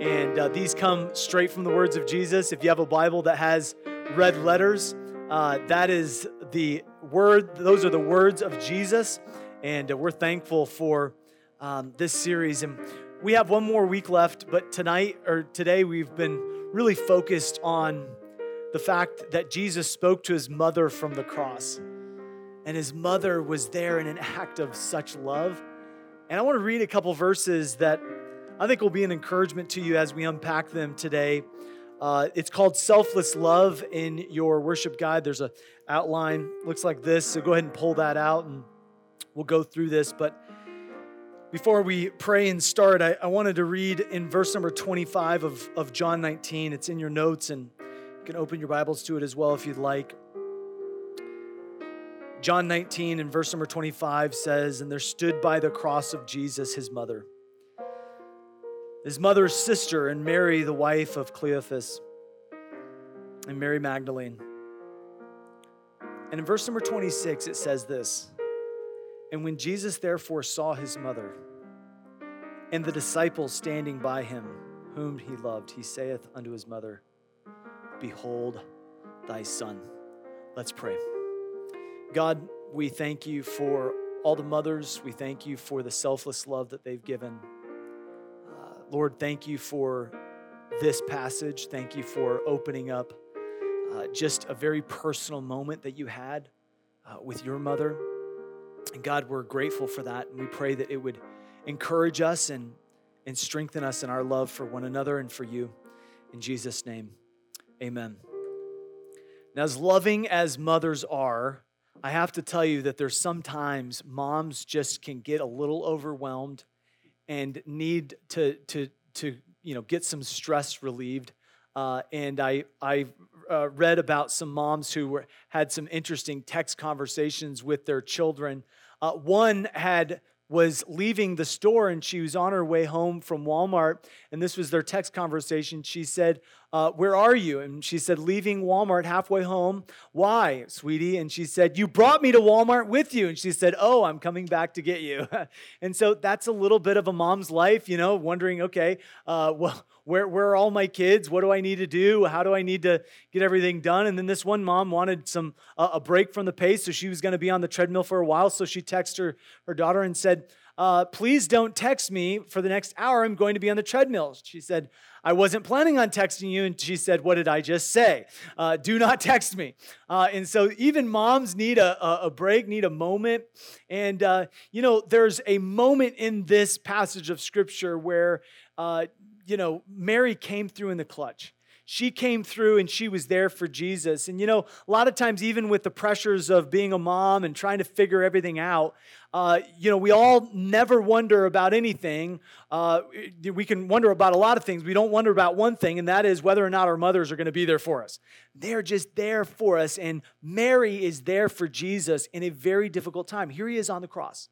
And uh, these come straight from the words of Jesus. If you have a Bible that has red letters, uh, that is the word, those are the words of Jesus. And uh, we're thankful for um, this series. And we have one more week left, but tonight or today we've been really focused on the fact that Jesus spoke to his mother from the cross. And his mother was there in an act of such love. And I want to read a couple verses that I think will be an encouragement to you as we unpack them today. Uh, it's called Selfless Love in your worship guide. There's a outline, looks like this. So go ahead and pull that out and we'll go through this. But before we pray and start, I, I wanted to read in verse number 25 of, of John 19. It's in your notes and you can open your Bibles to it as well if you'd like. John 19 and verse number 25 says, And there stood by the cross of Jesus his mother his mother's sister, and Mary, the wife of Cleophas, and Mary Magdalene. And in verse number 26, it says this And when Jesus therefore saw his mother and the disciples standing by him, whom he loved, he saith unto his mother, Behold thy son. Let's pray. God, we thank you for all the mothers. We thank you for the selfless love that they've given. Lord, thank you for this passage. Thank you for opening up uh, just a very personal moment that you had uh, with your mother. And God, we're grateful for that. And we pray that it would encourage us and, and strengthen us in our love for one another and for you. In Jesus' name, amen. Now, as loving as mothers are, I have to tell you that there's sometimes moms just can get a little overwhelmed and need to to to you know get some stress relieved. Uh, and I I uh, read about some moms who were, had some interesting text conversations with their children. Uh, one had was leaving the store and she was on her way home from Walmart. And this was their text conversation. She said, uh, Where are you? And she said, Leaving Walmart halfway home. Why, sweetie? And she said, You brought me to Walmart with you. And she said, Oh, I'm coming back to get you. and so that's a little bit of a mom's life, you know, wondering, okay, uh, well, where, where are all my kids? What do I need to do? How do I need to get everything done? And then this one mom wanted some uh, a break from the pace, so she was going to be on the treadmill for a while. So she texted her, her daughter and said, uh, Please don't text me for the next hour. I'm going to be on the treadmill. She said, I wasn't planning on texting you. And she said, What did I just say? Uh, do not text me. Uh, and so even moms need a, a break, need a moment. And, uh, you know, there's a moment in this passage of scripture where uh, you know, Mary came through in the clutch. She came through and she was there for Jesus. And you know, a lot of times, even with the pressures of being a mom and trying to figure everything out, uh, you know, we all never wonder about anything. Uh, we can wonder about a lot of things. We don't wonder about one thing, and that is whether or not our mothers are going to be there for us. They're just there for us. And Mary is there for Jesus in a very difficult time. Here he is on the cross.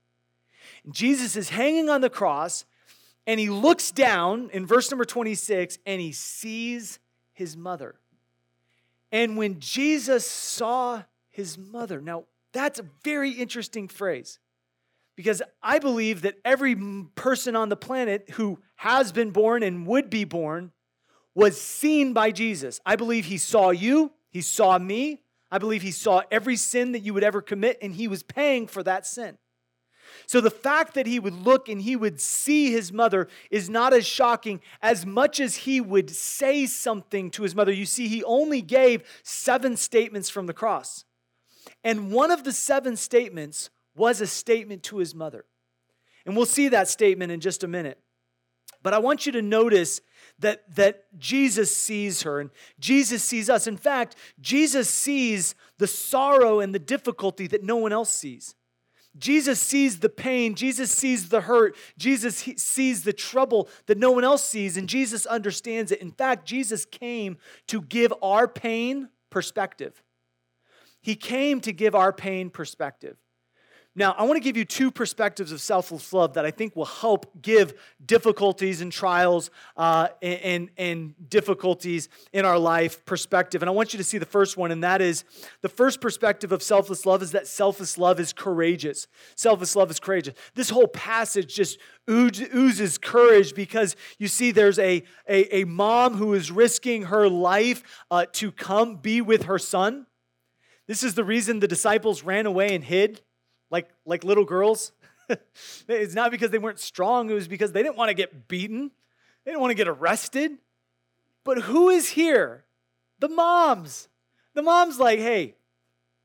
Jesus is hanging on the cross and he looks down in verse number 26 and he sees his mother. And when Jesus saw his mother, now that's a very interesting phrase because I believe that every person on the planet who has been born and would be born was seen by Jesus. I believe he saw you, he saw me. I believe he saw every sin that you would ever commit, and he was paying for that sin. So the fact that he would look and he would see his mother is not as shocking as much as he would say something to his mother. You see, he only gave seven statements from the cross. And one of the seven statements was a statement to his mother. And we'll see that statement in just a minute. But I want you to notice that, that Jesus sees her and Jesus sees us. In fact, Jesus sees the sorrow and the difficulty that no one else sees. Jesus sees the pain, Jesus sees the hurt, Jesus sees the trouble that no one else sees, and Jesus understands it. In fact, Jesus came to give our pain perspective. He came to give our pain perspective. Now, I want to give you two perspectives of selfless love that I think will help give difficulties and trials uh, and, and difficulties in our life perspective. And I want you to see the first one, and that is the first perspective of selfless love is that selfless love is courageous. Selfless love is courageous. This whole passage just oozes courage because you see there's a, a, a mom who is risking her life uh, to come be with her son. This is the reason the disciples ran away and hid like, like little girls. it's not because they weren't strong, it was because they didn't want to get beaten, they didn't want to get arrested. But who is here? The moms. The mom's like, hey,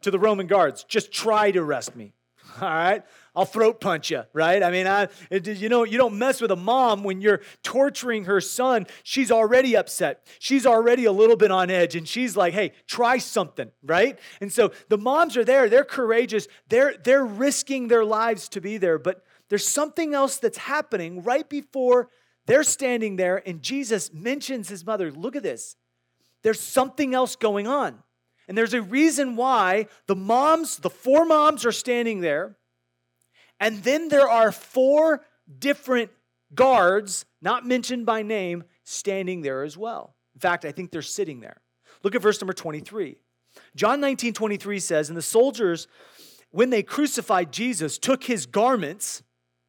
to the Roman guards, just try to arrest me. All right? I'll throat punch you, right? I mean, I, it, you know, you don't mess with a mom when you're torturing her son. She's already upset. She's already a little bit on edge, and she's like, "Hey, try something," right? And so the moms are there. They're courageous. They're they're risking their lives to be there. But there's something else that's happening right before they're standing there, and Jesus mentions his mother. Look at this. There's something else going on. And there's a reason why the moms, the four moms, are standing there and then there are four different guards, not mentioned by name, standing there as well. In fact, I think they're sitting there. Look at verse number 23. John 19, 23 says, And the soldiers, when they crucified Jesus, took his garments,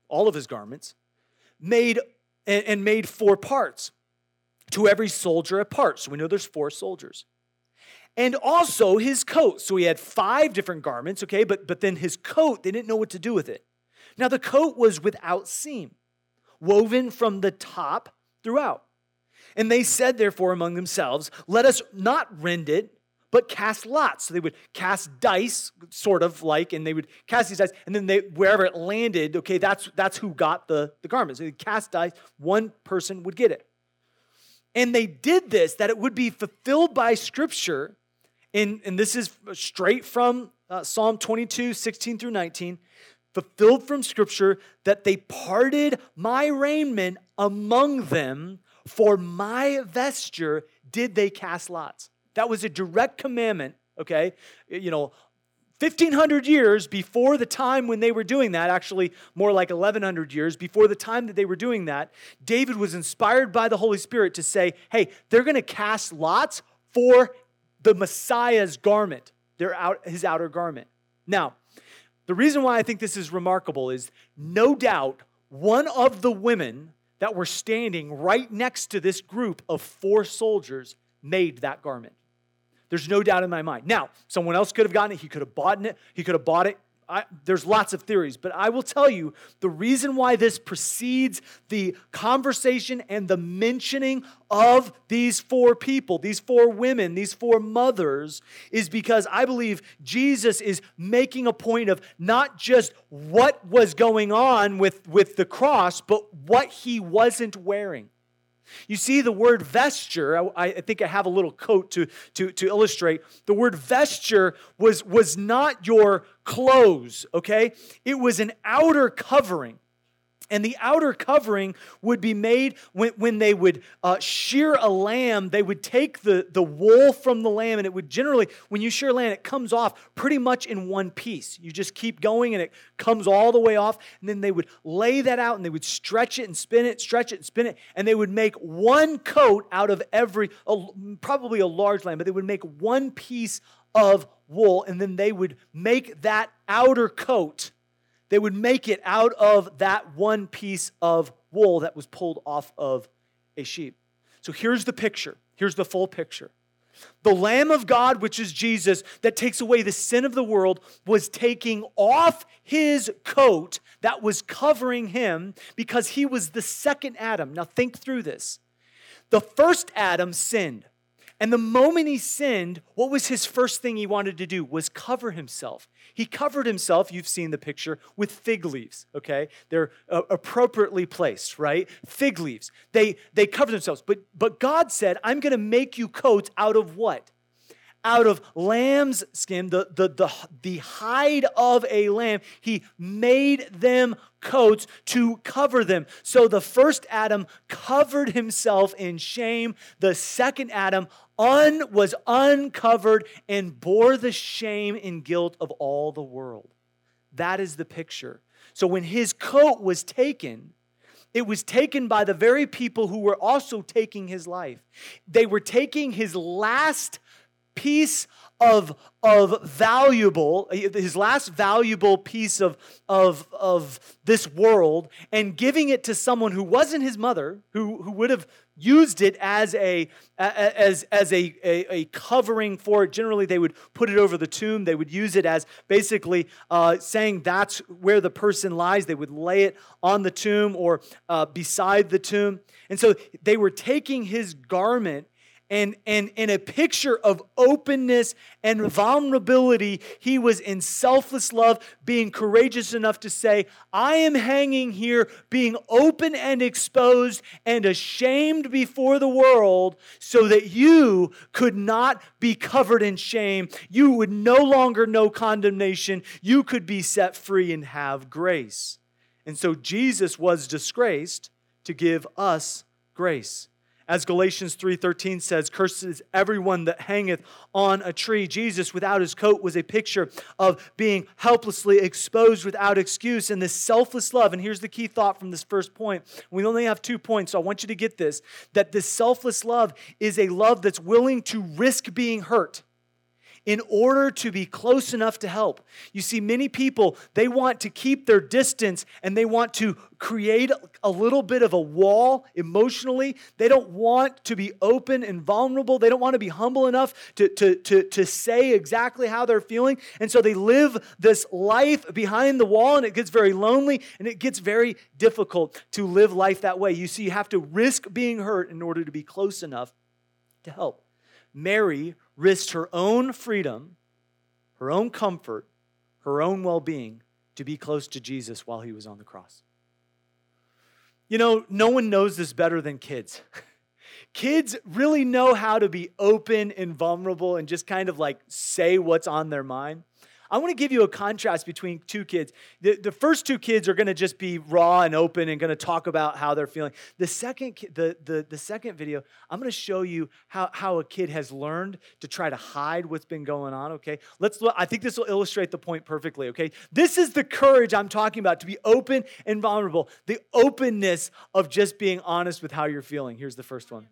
all of his garments, made and, made four parts. To every soldier a part. So we know there's four soldiers and also his coat. So he had five different garments, okay, but, but then his coat, they didn't know what to do with it. Now the coat was without seam, woven from the top throughout. And they said, therefore, among themselves, Let us not rend it, but cast lots. So they would cast dice, sort of like, and they would cast these dice, and then they wherever it landed, okay, that's that's who got the, the garment. So they cast dice, one person would get it. And they did this that it would be fulfilled by scripture. In, and this is straight from uh, Psalm 22, 16 through 19 fulfilled from Scripture, that they parted my raiment among them, for my vesture did they cast lots. That was a direct commandment, okay? You know, 1500 years before the time when they were doing that, actually more like 1100 years before the time that they were doing that, David was inspired by the Holy Spirit to say, hey, they're going to cast lots for the Messiah's garment, their out, his outer garment. Now, the reason why I think this is remarkable is no doubt one of the women that were standing right next to this group of four soldiers made that garment. There's no doubt in my mind. Now, someone else could have gotten it. He could have bought it. He could have bought it I, there's lots of theories, but I will tell you the reason why this precedes the conversation and the mentioning of these four people, these four women, these four mothers, is because I believe Jesus is making a point of not just what was going on with, with the cross, but what he wasn't wearing. You see, the word vesture, I, I, think I have a little coat to, to, to illustrate. The word vesture was, was not your clothes, okay? It was an outer covering. And the outer covering would be made when, when they would uh, shear a lamb, they would take the, the wool from the lamb, and it would generally, when you shear lamb, it comes off pretty much in one piece. You just keep going and it comes all the way off. And then they would lay that out and they would stretch it and spin it, stretch it and spin it. And they would make one coat out of every, probably a large lamb, but they would make one piece of wool. And then they would make that outer coat they would make it out of that one piece of wool that was pulled off of a sheep. So here's the picture. Here's the full picture. The Lamb of God, which is Jesus, that takes away the sin of the world, was taking off his coat that was covering him because he was the second Adam. Now, think through this. The first Adam sinned. And the moment he sinned, what was his first thing he wanted to do? Was cover himself. He covered himself, you've seen the picture, with fig leaves, okay? They're uh, appropriately placed, right? Fig leaves. They, they covered themselves. But, but God said, I'm going to make you coats out of what? out of lamb's skin, the, the, the, the hide of a lamb, he made them coats to cover them. So the first Adam covered himself in shame. The second Adam un, was uncovered and bore the shame and guilt of all the world. That is the picture. So when his coat was taken, it was taken by the very people who were also taking his life. They were taking his last piece of, of valuable, his last valuable piece of, of, of this world, and giving it to someone who wasn't his mother, who, who would have used it as a as as a, a, a, covering for it. Generally, they would put it over the tomb. They would use it as basically uh, saying that's where the person lies. They would lay it on the tomb or uh, beside the tomb. And so they were taking his garment and, and in a picture of openness and vulnerability, he was in selfless love, being courageous enough to say, I am hanging here, being open and exposed and ashamed before the world, so that you could not be covered in shame. You would no longer know condemnation. You could be set free and have grace. And so Jesus was disgraced to give us grace. As Galatians 3:13 says, cursed is everyone that hangeth on a tree. Jesus without his coat was a picture of being helplessly exposed without excuse and this selfless love. And here's the key thought from this first point. We only have two points, so I want you to get this that this selfless love is a love that's willing to risk being hurt in order to be close enough to help. You see, many people, they want to keep their distance and they want to create a little bit of a wall emotionally. They don't want to be open and vulnerable. They don't want to be humble enough to, to, to, to say exactly how they're feeling. And so they live this life behind the wall and it gets very lonely and it gets very difficult to live life that way. You see, you have to risk being hurt in order to be close enough to help. Mary risked her own freedom, her own comfort, her own well being to be close to Jesus while he was on the cross. You know, no one knows this better than kids. kids really know how to be open and vulnerable and just kind of like say what's on their mind. I want to give you a contrast between two kids. The, the first two kids are going to just be raw and open and going to talk about how they're feeling. The second, the, the, the second video, I'm going to show you how, how a kid has learned to try to hide what's been going on, okay? Let's look, I think this will illustrate the point perfectly, okay? This is the courage I'm talking about to be open and vulnerable, the openness of just being honest with how you're feeling. Here's the first one.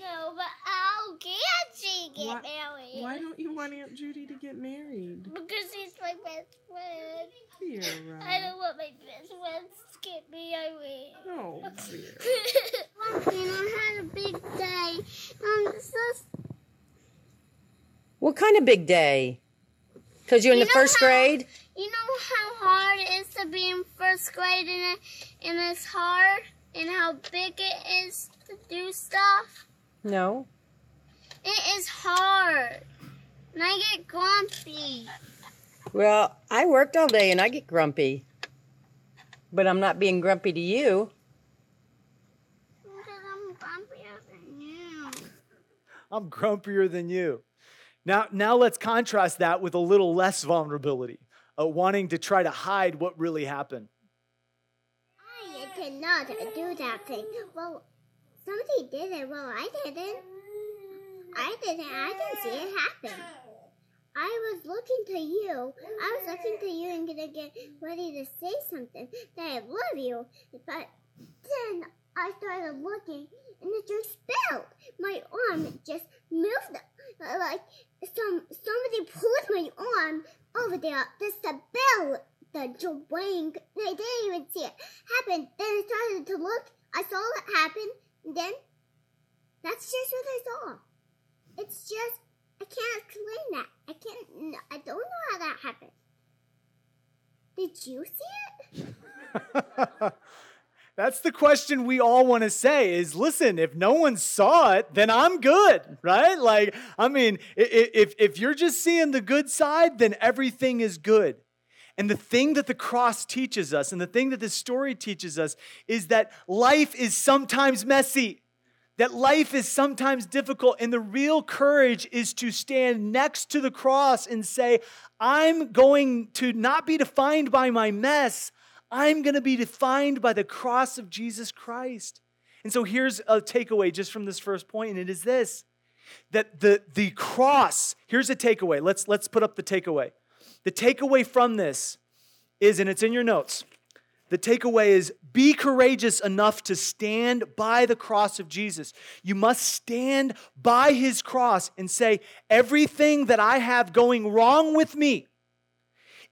No, but how can she get Why- married? Why don't you want Aunt Judy to get married? Because she's my best friend. Vera. I don't want my best friend to get me married. Oh, Vera. you know, I had a big day. Um, so What kind of big day? Because you're in You the first how- grade? You know how hard it is to be in first grade and it, and it's hard and how big it is to do stuff? No. It is hard. And I get grumpy. Well, I worked all day and I get grumpy. But I'm not being grumpy to you. Because I'm grumpier than you. I'm grumpier than you. Now, now let's contrast that with a little less vulnerability, uh, wanting to try to hide what really happened. I did not do that thing. Well, somebody did it. Well, I didn't. I didn't. I didn't see it happen. I was looking to you. I was looking to you and gonna get ready to say something that I love you. But then I started looking and it just spilled. My arm just moved like some somebody pulled my arm over there just to spill the drink. I didn't even see it happen. Then I started to look. I saw it happen. And then that's just what I saw. It's just I can't explain that. I can't. I don't know how that happened. Did you see it? That's the question we all want to say is listen, if no one saw it, then I'm good, right? Like, I mean, if, if you're just seeing the good side, then everything is good. And the thing that the cross teaches us and the thing that this story teaches us is that life is sometimes messy. That life is sometimes difficult, and the real courage is to stand next to the cross and say, I'm going to not be defined by my mess, I'm going to be defined by the cross of Jesus Christ. And so here's a takeaway just from this first point, and it is this that the, the cross, here's a takeaway. Let's, let's put up the takeaway. The takeaway from this is, and it's in your notes, the takeaway is be courageous enough to stand by the cross of Jesus. You must stand by his cross and say, everything that I have going wrong with me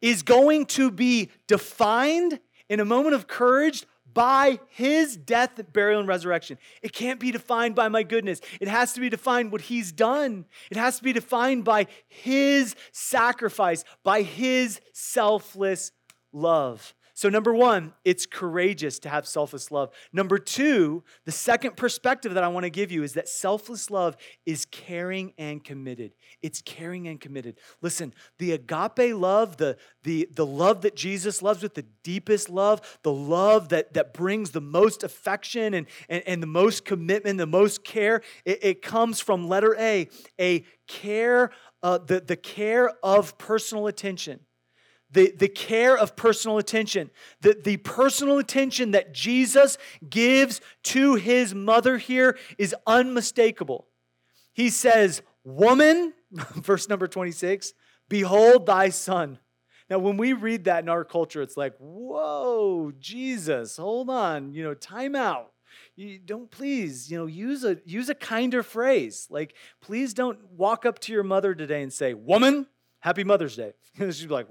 is going to be defined in a moment of courage by his death, burial, and resurrection. It can't be defined by my goodness. It has to be defined what he's done. It has to be defined by his sacrifice, by his selfless love. So, number one, it's courageous to have selfless love. Number two, the second perspective that I want to give you is that selfless love is caring and committed. It's caring and committed. Listen, the agape love, the, the, the love that Jesus loves with the deepest love, the love that, that brings the most affection and, and, and the most commitment, the most care, it, it comes from letter A, a care, uh, the, the care of personal attention the, the care of personal attention, the, the personal attention that Jesus gives to his mother here is unmistakable. He says, Woman, verse number 26, behold thy son. Now, when we read that in our culture, it's like, whoa, Jesus, hold on, you know, time out. You don't please, you know, use a use a kinder phrase. Like, please don't walk up to your mother today and say, Woman, happy Mother's Day. She'd be like,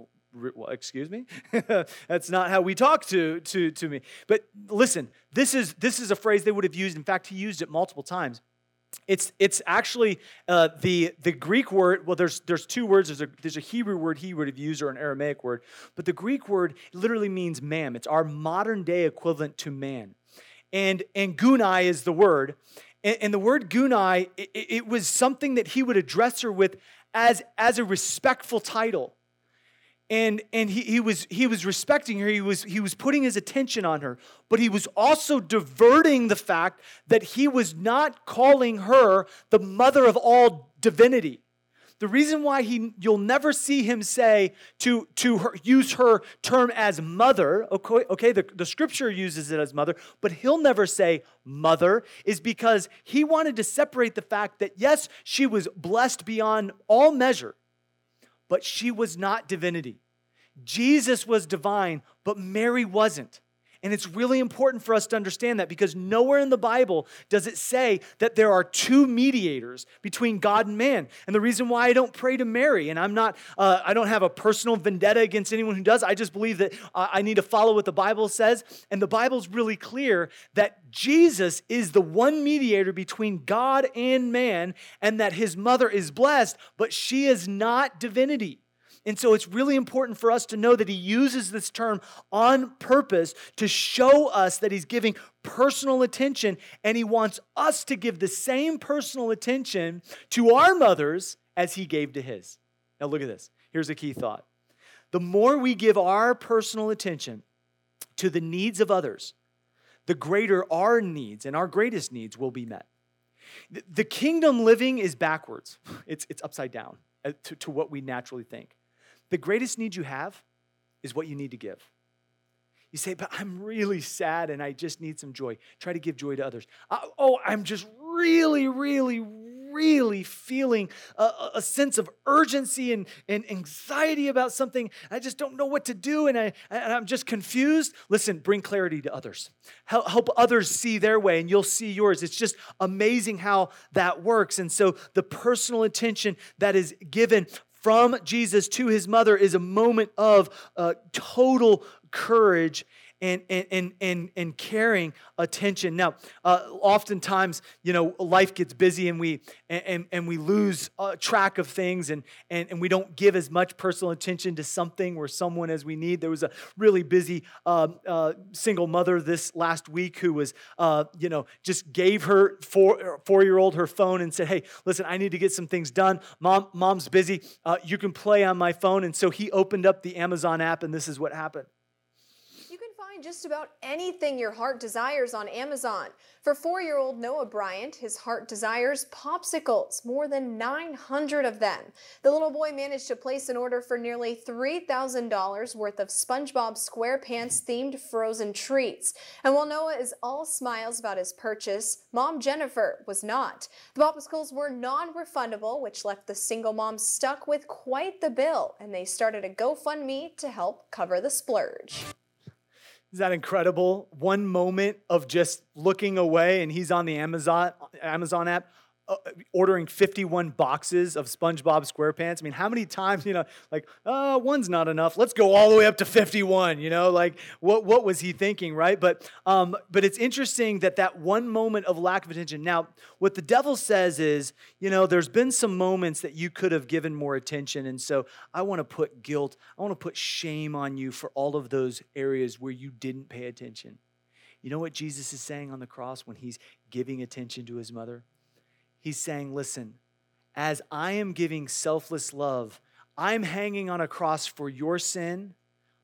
well, excuse me that's not how we talk to, to, to me but listen this is this is a phrase they would have used in fact he used it multiple times it's it's actually uh, the the Greek word. Well, there's there's two words. There's a there's a Hebrew word he would have used or an Aramaic word, but the Greek word literally means man. It's our modern day equivalent to man, and and gunai is the word, and, and the word gunai it, it was something that he would address her with as as a respectful title and and he, he was he was respecting her. He was he was putting his attention on her. But he was also diverting the fact that he was not calling her the mother of all divinity. The reason why he you'll never see him say to to her, use her term as mother okay, okay the, the scripture uses it as mother but he'll never say mother is because he wanted to separate the fact that yes she was blessed beyond all measure but she was not divinity. Jesus was divine, but Mary wasn't. And it's really important for us to understand that because nowhere in the Bible does it say that there are two mediators between God and man. And the reason why I don't pray to Mary, and I'm not, uh, I don't have a personal vendetta against anyone who does, I just believe that uh, I need to follow what the Bible says. And the Bible's really clear that Jesus is the one mediator between God and man, and that his mother is blessed, but she is not divinity. And so it's really important for us to know that he uses this term on purpose to show us that he's giving personal attention and he wants us to give the same personal attention to our mothers as he gave to his. Now, look at this. Here's a key thought. The more we give our personal attention to the needs of others, the greater our needs and our greatest needs will be met. The kingdom living is backwards, it's, it's upside down uh, to, to what we naturally think. The greatest need you have is what you need to give. You say, but I'm really sad and I just need some joy. Try to give joy to others. Uh, oh, I'm just really, really, really feeling a, a, sense of urgency and, and anxiety about something. I just don't know what to do and, I, and I'm just confused. Listen, bring clarity to others. Help, help others see their way and you'll see yours. It's just amazing how that works. And so the personal attention that is given from Jesus to his mother is a moment of uh, total courage and, and, and, and, caring attention. Now, uh, oftentimes, you know, life gets busy and we, and, and we lose uh, track of things and, and, and we don't give as much personal attention to something or someone as we need. There was a really busy um, uh, single mother this last week who was, uh, you know, just gave her four, four-year-old her phone and said, hey, listen, I need to get some things done. Mom, mom's busy. Uh, you can play on my phone. And so he opened up the Amazon app and this is what happened find just about anything your heart desires on Amazon. For four year old Noah Bryant, his heart desires popsicles, more than 900 of them. The little boy managed to place an order for nearly $3,000 worth of SpongeBob SquarePants themed frozen treats. And while Noah is all smiles about his purchase, mom Jennifer was not. The popsicles were non refundable, which left the single mom stuck with quite the bill, and they started a GoFundMe to help cover the splurge. Is that incredible? One moment of just looking away, and he's on the Amazon Amazon app uh, ordering 51 boxes of SpongeBob SquarePants. I mean, how many times, you know, like, oh, one's not enough. Let's go all the way up to 51, you know, like what, what was he thinking, right? But, um, but it's interesting that that one moment of lack of attention. Now, what the devil says is, you know, there's been some moments that you could have given more attention. And so I want to put guilt, I want to put shame on you for all of those areas where you didn't pay attention. You know what Jesus is saying on the cross when he's giving attention to his mother? He's saying, listen, as I am giving selfless love, I'm hanging on a cross for your sin,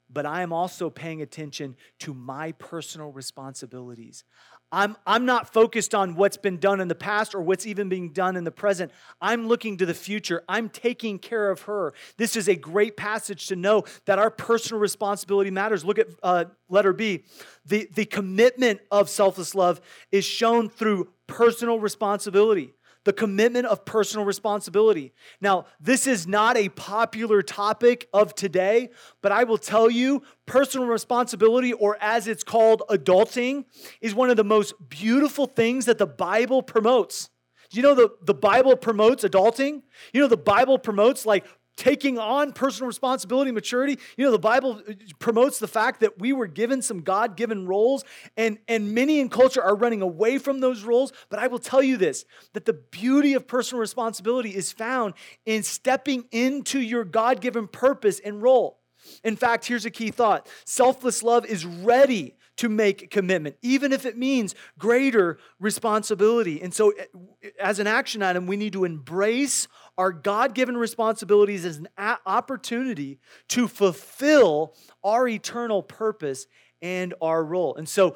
but I am also paying attention to my personal responsibilities. I'm, I'm not focused on what's been done in the past or what's even being done in the present. I'm looking to the future. I'm taking care of her. This is a great passage to know that our personal responsibility matters. Look at uh, letter B. The, the commitment of selfless love is shown through personal responsibility the commitment of personal responsibility. Now, this is not a popular topic of today, but I will tell you personal responsibility, or as it's called, adulting, is one of the most beautiful things that the Bible promotes. You know the, the Bible promotes adulting? You know, the Bible promotes like taking on personal responsibility, maturity. You know, the Bible promotes the fact that we were given some God given roles, and, and many in culture are running away from those roles. But I will tell you this that the beauty of personal responsibility is found in stepping into your God given purpose and role. In fact, here's a key thought selfless love is ready to make commitment, even if it means greater responsibility. And so, eh, as an action item, we need to embrace our God given responsibilities as an opportunity to fulfill our eternal purpose and our role. And so,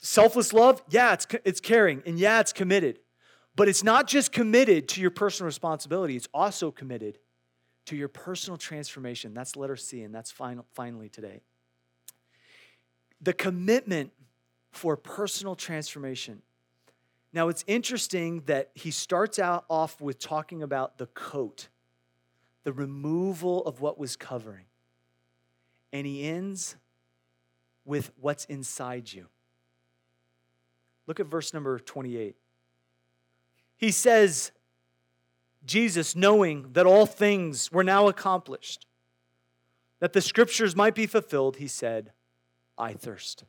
selfless love, yeah, it's, it's caring, and yeah, it's committed. But it's not just committed to your personal responsibility, it's also committed to your personal transformation. That's letter C, and that's final, finally today. The commitment for personal transformation now, it's interesting that he starts out off with talking about the coat, the removal of what was covering. And he ends with what's inside you. Look at verse number 28. He says, Jesus, knowing that all things were now accomplished, that the scriptures might be fulfilled, he said, I thirst.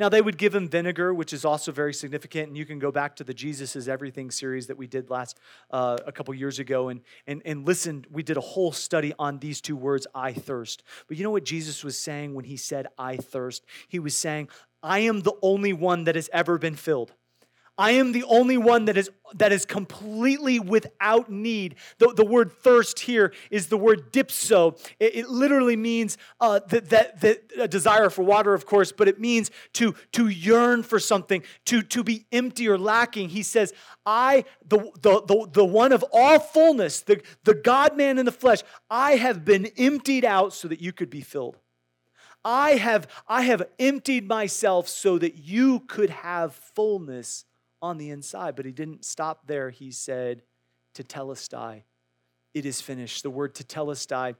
Now, they would give him vinegar, which is also very significant. And you can go back to the Jesus is Everything series that we did last uh, a couple years ago and, and, and listen. We did a whole study on these two words, I thirst. But you know what Jesus was saying when he said, I thirst? He was saying, I am the only one that has ever been filled. I am the only one that is, that is completely without need. The, the word thirst here is the word dipso. It, it literally means uh, that, that, a desire for water, of course, but it means to, to yearn for something, to, to be empty or lacking. He says, I, the, the, the, the one of all fullness, the, the God man in the flesh, I have been emptied out so that you could be filled. I have, I have emptied myself so that you could have fullness on the inside. But he didn't stop there. He said, "To tetelestai, it is finished. The word to tetelestai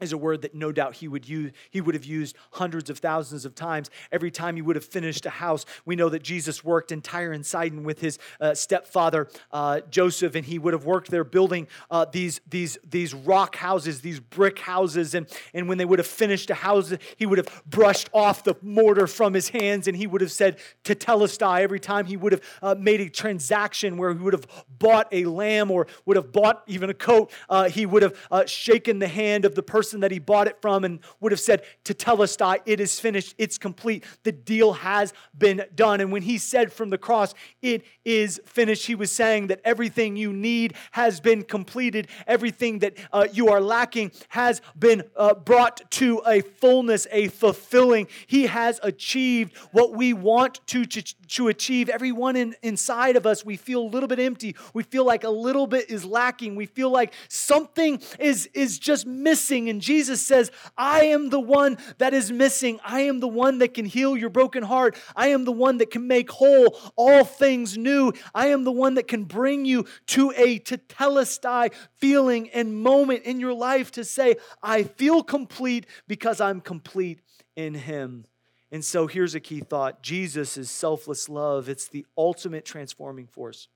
is a word that no doubt he would use he would have used hundreds of thousands of times every time he would have finished a house. We know that jesus worked in tyre and sidon with his uh, stepfather uh, joseph and he would have worked there building uh, these these these rock houses these brick houses. And and when they would have finished a house he would have brushed off the mortar from his hands and he would have said tetelestai every time he would have uh, made a transaction where he would have bought a lamb or would have bought even a coat uh, he would have uh, shaken the hand of the person person that he bought it from and would have said, To Telestai, it is finished, it's complete, the deal has been done. And when he said from the cross, It is finished, he was saying that everything you need has been completed, everything that uh, you are lacking has been uh, brought to a fullness, a fulfilling. He has achieved what we want to, to, to achieve. Everyone in, inside of us, we feel a little bit empty. We feel like a little bit is lacking. We feel like something is, is just missing. And Jesus says, I am the one that is missing. I am the one that can heal your broken heart. I am the one that can make whole all things new. I am the one that can bring you to a tetelestai feeling and moment in your life to say, I feel complete because I'm complete in Him. And so here's a key thought Jesus is selfless love, it's the ultimate transforming force.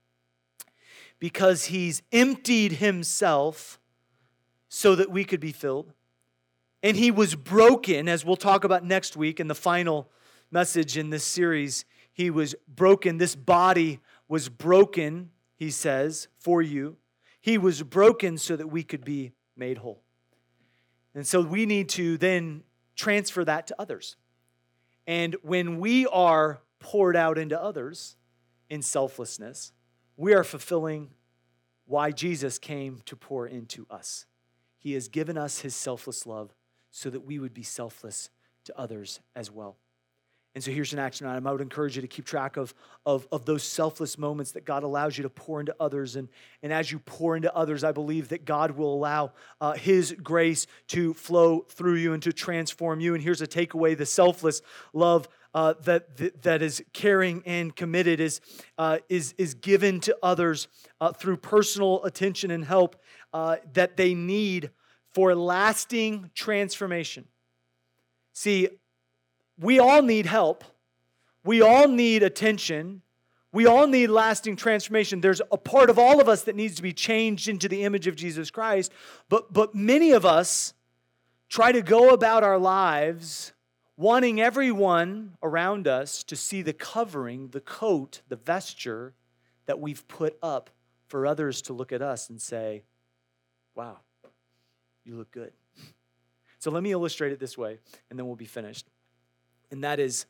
Because he's emptied himself so that we could be filled. And he was broken, as we'll talk about next week in the final message in this series. He was broken. This body was broken, he says, for you. He was broken so that we could be made whole. And so we need to then transfer that to others. And when we are poured out into others in selflessness, we are fulfilling why Jesus came to pour into us. He has given us his selfless love so that we would be selfless to others as well. And so here's an action item. I would encourage you to keep track of, of, of those selfless moments that God allows you to pour into others. And, and as you pour into others, I believe that God will allow uh, His grace to flow through you and to transform you. And here's a takeaway the selfless love uh, that, that, that is caring and committed is, uh, is, is given to others uh, through personal attention and help uh, that they need for lasting transformation. See, we all need help. We all need attention. We all need lasting transformation. There's a part of all of us that needs to be changed into the image of Jesus Christ. But, but many of us try to go about our lives wanting everyone around us to see the covering, the coat, the vesture that we've put up for others to look at us and say, wow, you look good. So let me illustrate it this way, and then we'll be finished and that is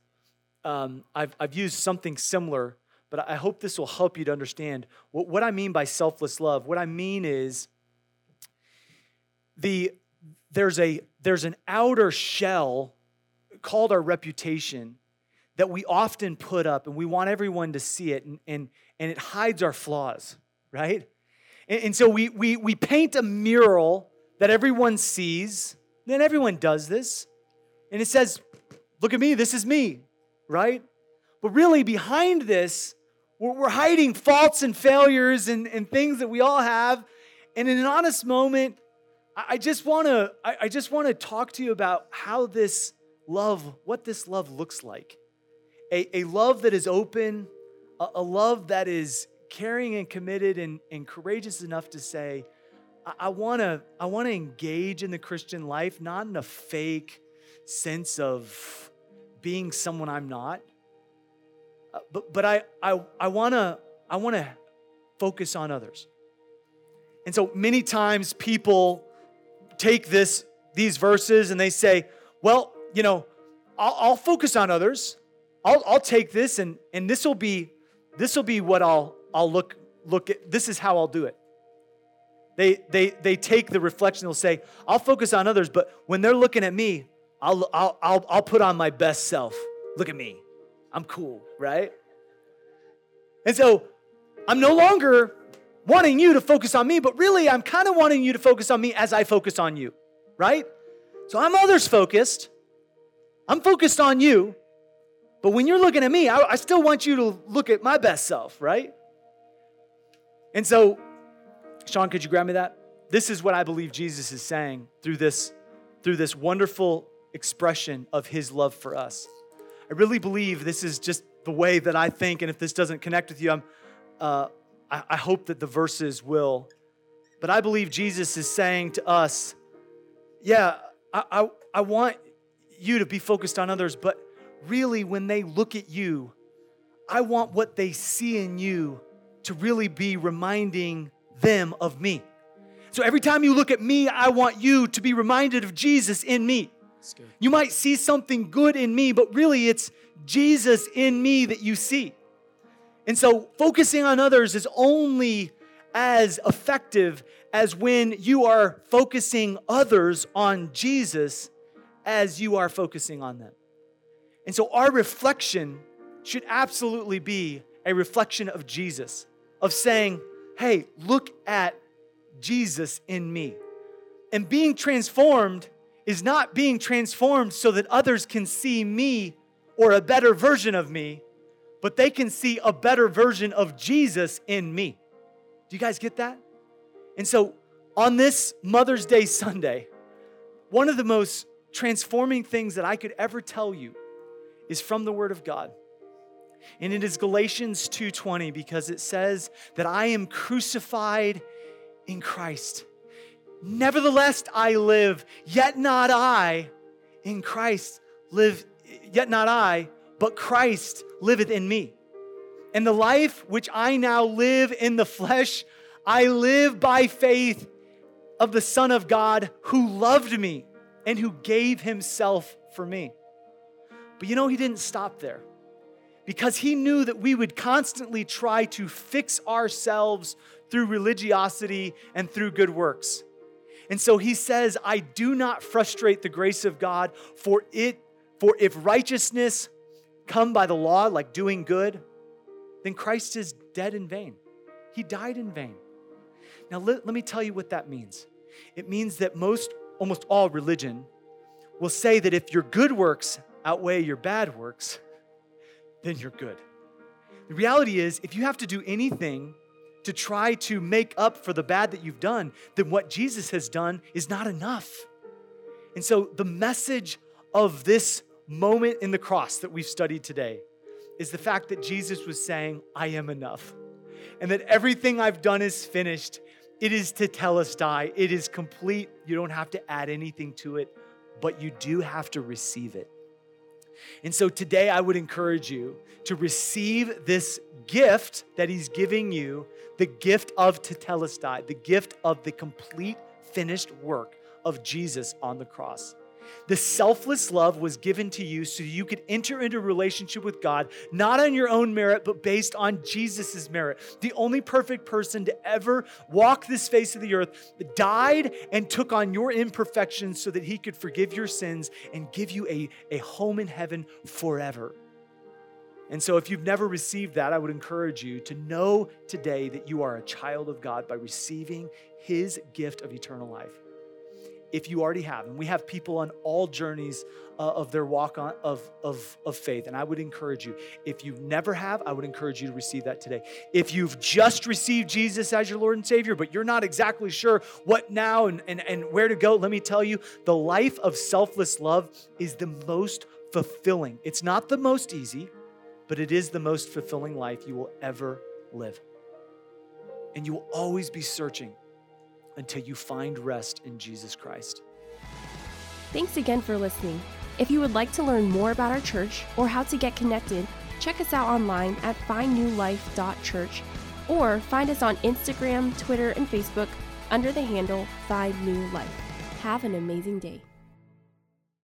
um, I've, I've used something similar, but I hope this will help you to understand what, what I mean by selfless love. What I mean is the there's a there's an outer shell called our reputation that we often put up and we want everyone to see it and, and, and it hides our flaws right and, and so we, we we paint a mural that everyone sees then everyone does this and it says Look at me, this is me, right? But really, behind this, we're, hiding faults and failures and, and things that we all have. And in an honest moment, I just want to I just want to talk to you about how this love, what this love looks like. A, a love that is open, a, a love that is caring and committed and, and courageous enough to say, I, to I want to engage in the Christian life, not in a fake sense of being someone I'm not. Uh, but but I I I want to I want to focus on others. And so many times people take this these verses and they say, well, you know, I'll, I'll focus on others. I'll, I'll take this and and this will be this will be what I'll I'll look look at. This is how I'll do it. They they they take the reflection. They'll say, I'll focus on others, but when they're looking at me, I'll, I'll, I'll, I'll put on my best self. Look at me. I'm cool, right? And so I'm no longer wanting you to focus on me, but really I'm kind of wanting you to focus on me as I focus on you, right? So I'm others focused. I'm focused on you. But when you're looking at me, I, I still want you to look at my best self, right? And so, Sean, could you grab me that? This is what I believe Jesus is saying through this, through this wonderful expression of his love for us. I really believe this is just the way that I think, and if this doesn't connect with you, I'm, uh, I, I hope that the verses will. But I believe Jesus is saying to us, yeah, I, I, I want you to be focused on others, but really, when they look at you, I want what they see in you to really be reminding them of me. So every time you look at me, I want you to be reminded of Jesus in me. You might see something good in me, but really it's Jesus in me that you see. And so focusing on others is only as effective as when you are focusing others on Jesus as you are focusing on them. And so our reflection should absolutely be a reflection of Jesus, of saying, hey, look at Jesus in me. And being transformed is not being transformed so that others can see me or a better version of me, but they can see a better version of Jesus in me. Do you guys get that? And so on this Mother's Day Sunday, one of the most transforming things that I could ever tell you is from the Word of God. And it is Galatians 2:20 because it says that I am crucified in Christ. Nevertheless I live, yet not I in Christ live yet not I, but Christ liveth in me. And the life which I now live in the flesh, I live by faith of the Son of God who loved me and who gave himself for me. But you know, he didn't stop there because he knew that we would constantly try to fix ourselves through religiosity and through good works. And so he says, I do not frustrate the grace of God, for it for if righteousness come by the law like doing good, then Christ is dead in vain. He died in vain. Now let, let me tell you what that means. It means that most almost all religion will say that if your good works outweigh your bad works, then you're good. The reality is, if you have to do anything to try to make up for the bad that you've done, then what Jesus has done is not enough. And so, the message of this moment in the cross that we've studied today is the fact that Jesus was saying, I am enough, and that everything I've done is finished. It is tetelestai, it is complete. You don't have to add anything to it, but you do have to receive it. And so today I would encourage you to receive this gift that he's giving you, the gift of tetelestai, the gift of the complete finished work of Jesus on the cross. The selfless love was given to you so you could enter into a relationship with God, not on your own merit, but based on Jesus' merit. The only perfect person to ever walk this face of the earth died and took on your imperfections so that he could forgive your sins and give you a, a home in heaven forever. And so, if you've never received that, I would encourage you to know today that you are a child of God by receiving his gift of eternal life if you already have. And we have people on all journeys uh, of their walk on, of, of, of faith. And I would encourage you, if you never have, I would encourage you to receive that today. If you've just received Jesus as your Lord and Savior, but you're not exactly sure what now and, and, and where to go, let me tell you the life of selfless love is the most fulfilling. It's not the most easy, but it is the most fulfilling life you will ever live. And you will always be searching until you find rest in Jesus Christ. Thanks again for listening. If you would like to learn more about our church or how to get connected, check us out online at findnewlife.church or find us on Instagram, Twitter, and Facebook under the handle Find New Life. Have an amazing day.